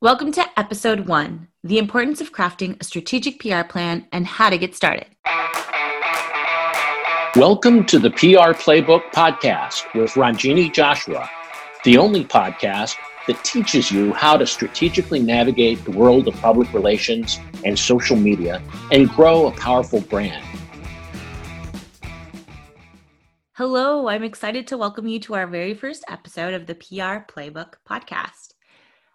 Welcome to episode one The Importance of Crafting a Strategic PR Plan and How to Get Started. Welcome to the PR Playbook Podcast with Ronjini Joshua, the only podcast that teaches you how to strategically navigate the world of public relations and social media and grow a powerful brand. Hello, I'm excited to welcome you to our very first episode of the PR Playbook Podcast.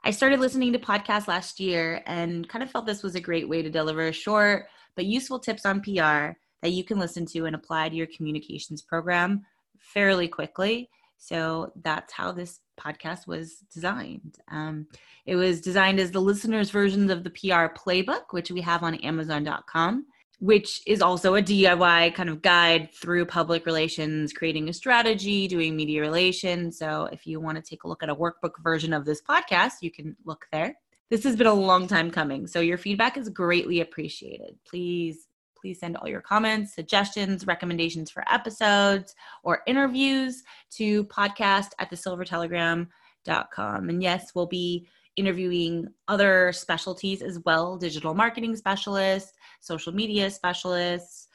I started listening to podcasts last year and kind of felt this was a great way to deliver short but useful tips on PR that you can listen to and apply to your communications program fairly quickly. So that's how this podcast was designed. Um, it was designed as the listener's versions of the PR playbook, which we have on Amazon.com which is also a DIY kind of guide through public relations, creating a strategy, doing media relations. So if you want to take a look at a workbook version of this podcast, you can look there. This has been a long time coming, so your feedback is greatly appreciated. Please please send all your comments, suggestions, recommendations for episodes or interviews to podcast at thesilvertelegram.com. And yes, we'll be interviewing other specialties as well digital marketing specialists, social media specialists,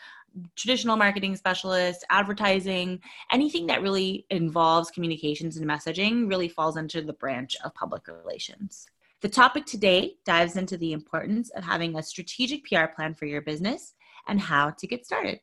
traditional marketing specialists, advertising, anything that really involves communications and messaging really falls into the branch of public relations. The topic today dives into the importance of having a strategic PR plan for your business and how to get started.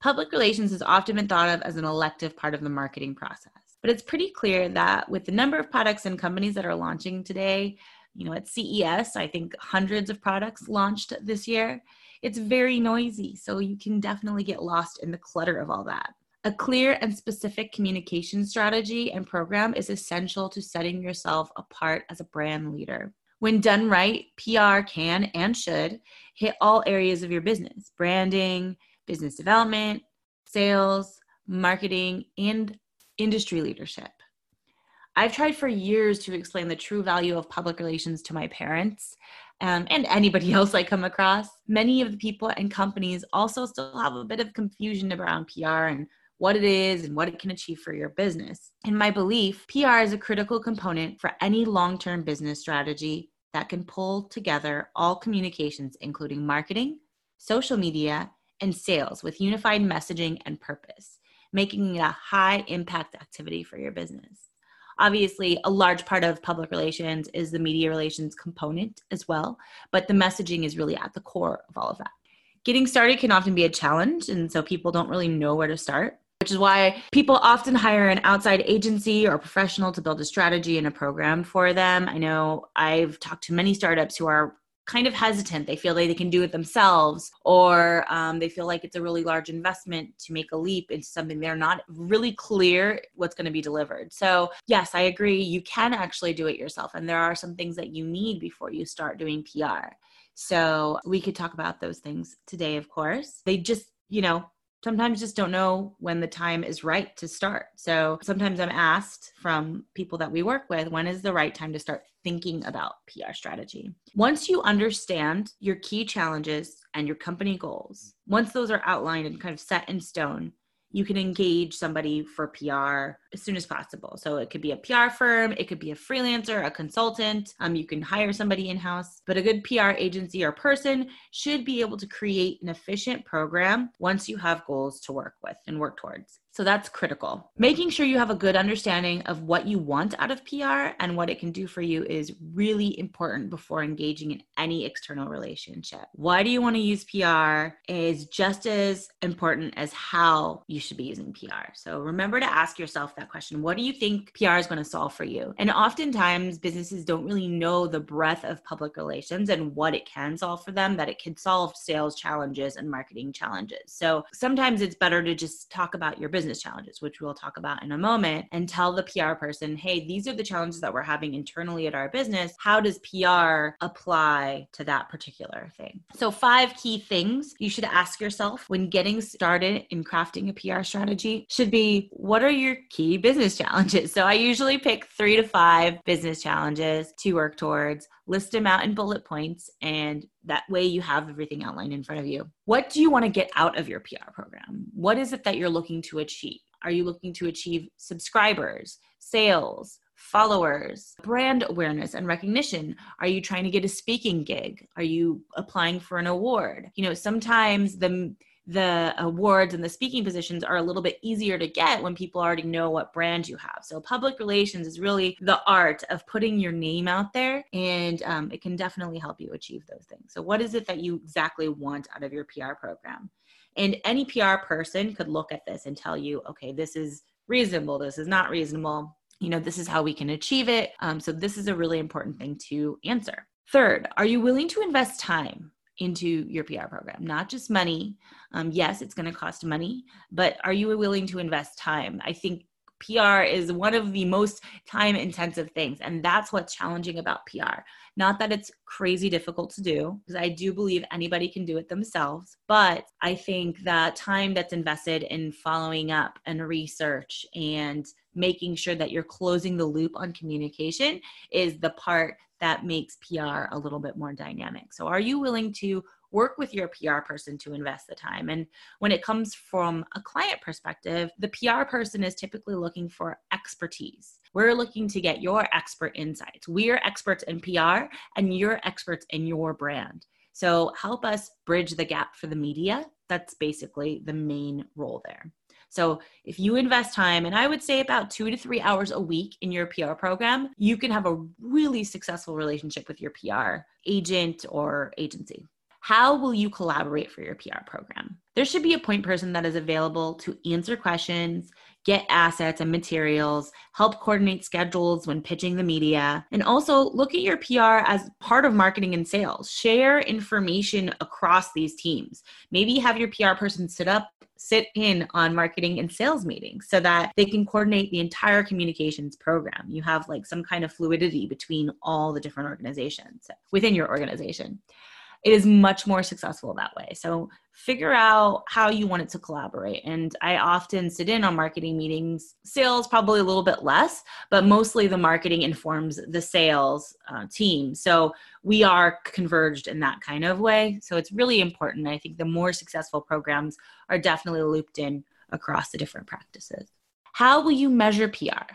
Public relations has often been thought of as an elective part of the marketing process, but it's pretty clear that with the number of products and companies that are launching today, you know, at CES, I think hundreds of products launched this year it's very noisy, so you can definitely get lost in the clutter of all that. A clear and specific communication strategy and program is essential to setting yourself apart as a brand leader. When done right, PR can and should hit all areas of your business branding, business development, sales, marketing, and industry leadership. I've tried for years to explain the true value of public relations to my parents um, and anybody else I come across. Many of the people and companies also still have a bit of confusion around PR and what it is and what it can achieve for your business. In my belief, PR is a critical component for any long term business strategy that can pull together all communications, including marketing, social media, and sales with unified messaging and purpose, making it a high impact activity for your business. Obviously, a large part of public relations is the media relations component as well, but the messaging is really at the core of all of that. Getting started can often be a challenge, and so people don't really know where to start which is why people often hire an outside agency or professional to build a strategy and a program for them. I know I've talked to many startups who are kind of hesitant. They feel like they can do it themselves, or um, they feel like it's a really large investment to make a leap into something they're not really clear what's going to be delivered. So, yes, I agree. You can actually do it yourself, and there are some things that you need before you start doing PR. So, we could talk about those things today, of course. They just, you know, sometimes just don't know when the time is right to start. So sometimes I'm asked from people that we work with, when is the right time to start thinking about PR strategy? Once you understand your key challenges and your company goals, once those are outlined and kind of set in stone, you can engage somebody for PR as soon as possible. So it could be a PR firm, it could be a freelancer, a consultant. Um, you can hire somebody in house, but a good PR agency or person should be able to create an efficient program once you have goals to work with and work towards. So that's critical. Making sure you have a good understanding of what you want out of PR and what it can do for you is really important before engaging in any external relationship. Why do you want to use PR is just as important as how you should be using PR. So remember to ask yourself that question. What do you think PR is going to solve for you? And oftentimes businesses don't really know the breadth of public relations and what it can solve for them, that it can solve sales challenges and marketing challenges. So sometimes it's better to just talk about your business challenges, which we'll talk about in a moment, and tell the PR person, hey, these are the challenges that we're having internally at our business. How does PR apply to that particular thing? So, five key things you should ask yourself when getting started in crafting a PR strategy should be what are your key business challenges? So, I usually pick three to five business challenges to work towards list them out in bullet points, and that way you have everything outlined in front of you. What do you want to get out of your PR program? What is it that you're looking to achieve? Are you looking to achieve subscribers, sales, followers, brand awareness and recognition? Are you trying to get a speaking gig? Are you applying for an award? You know, sometimes the the awards and the speaking positions are a little bit easier to get when people already know what brand you have. So, public relations is really the art of putting your name out there, and um, it can definitely help you achieve those things. So, what is it that you exactly want out of your PR program? And any PR person could look at this and tell you, okay, this is reasonable, this is not reasonable. You know, this is how we can achieve it. Um, so, this is a really important thing to answer. Third, are you willing to invest time? Into your PR program, not just money. Um, yes, it's going to cost money, but are you willing to invest time? I think PR is one of the most time intensive things. And that's what's challenging about PR. Not that it's crazy difficult to do, because I do believe anybody can do it themselves. But I think that time that's invested in following up and research and making sure that you're closing the loop on communication is the part that makes PR a little bit more dynamic. So, are you willing to work with your PR person to invest the time? And when it comes from a client perspective, the PR person is typically looking for expertise. We're looking to get your expert insights. We are experts in PR and you're experts in your brand. So, help us bridge the gap for the media. That's basically the main role there. So if you invest time, and I would say about two to three hours a week in your PR program, you can have a really successful relationship with your PR agent or agency. How will you collaborate for your PR program? There should be a point person that is available to answer questions, get assets and materials, help coordinate schedules when pitching the media, and also look at your PR as part of marketing and sales. Share information across these teams. Maybe have your PR person sit up sit in on marketing and sales meetings so that they can coordinate the entire communications program. You have like some kind of fluidity between all the different organizations within your organization it is much more successful that way. So figure out how you want it to collaborate. And I often sit in on marketing meetings, sales probably a little bit less, but mostly the marketing informs the sales uh, team. So we are converged in that kind of way. So it's really important. I think the more successful programs are definitely looped in across the different practices. How will you measure PR?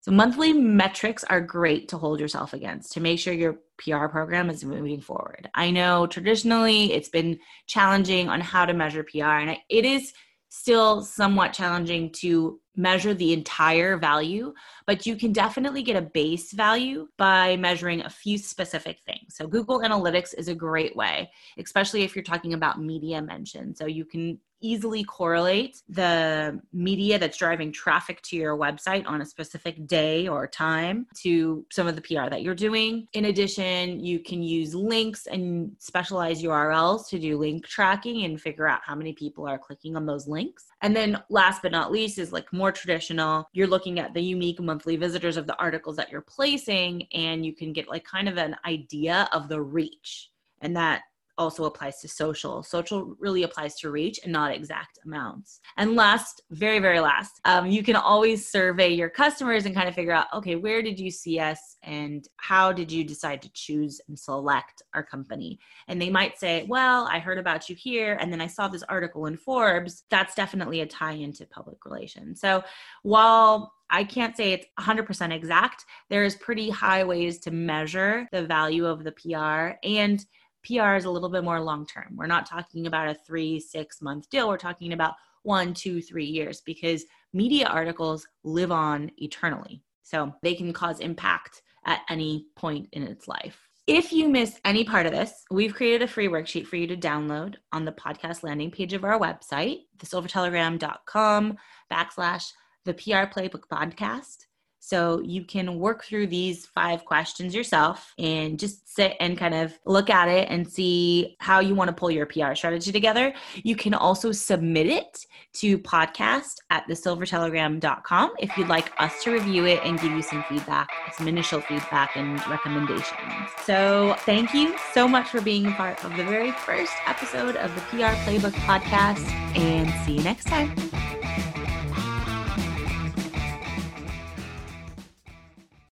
So, monthly metrics are great to hold yourself against to make sure your PR program is moving forward. I know traditionally it's been challenging on how to measure PR, and it is still somewhat challenging to measure the entire value, but you can definitely get a base value by measuring a few specific things. So, Google Analytics is a great way, especially if you're talking about media mention. So, you can easily correlate the media that's driving traffic to your website on a specific day or time to some of the PR that you're doing. In addition, you can use links and specialized URLs to do link tracking and figure out how many people are clicking on those links. And then last but not least is like more traditional, you're looking at the unique monthly visitors of the articles that you're placing and you can get like kind of an idea of the reach. And that also applies to social. Social really applies to reach and not exact amounts. And last, very, very last, um, you can always survey your customers and kind of figure out okay, where did you see us and how did you decide to choose and select our company? And they might say, well, I heard about you here and then I saw this article in Forbes. That's definitely a tie into public relations. So while I can't say it's 100% exact. There's pretty high ways to measure the value of the PR and PR is a little bit more long term. We're not talking about a three, six month deal. We're talking about one, two, three years because media articles live on eternally. So they can cause impact at any point in its life. If you missed any part of this, we've created a free worksheet for you to download on the podcast landing page of our website, thesilvertelegram.com backslash the PR Playbook Podcast. So you can work through these five questions yourself and just sit and kind of look at it and see how you want to pull your PR strategy together. You can also submit it to podcast at thesilvertelegram.com if you'd like us to review it and give you some feedback, some initial feedback and recommendations. So thank you so much for being part of the very first episode of the PR Playbook podcast and see you next time.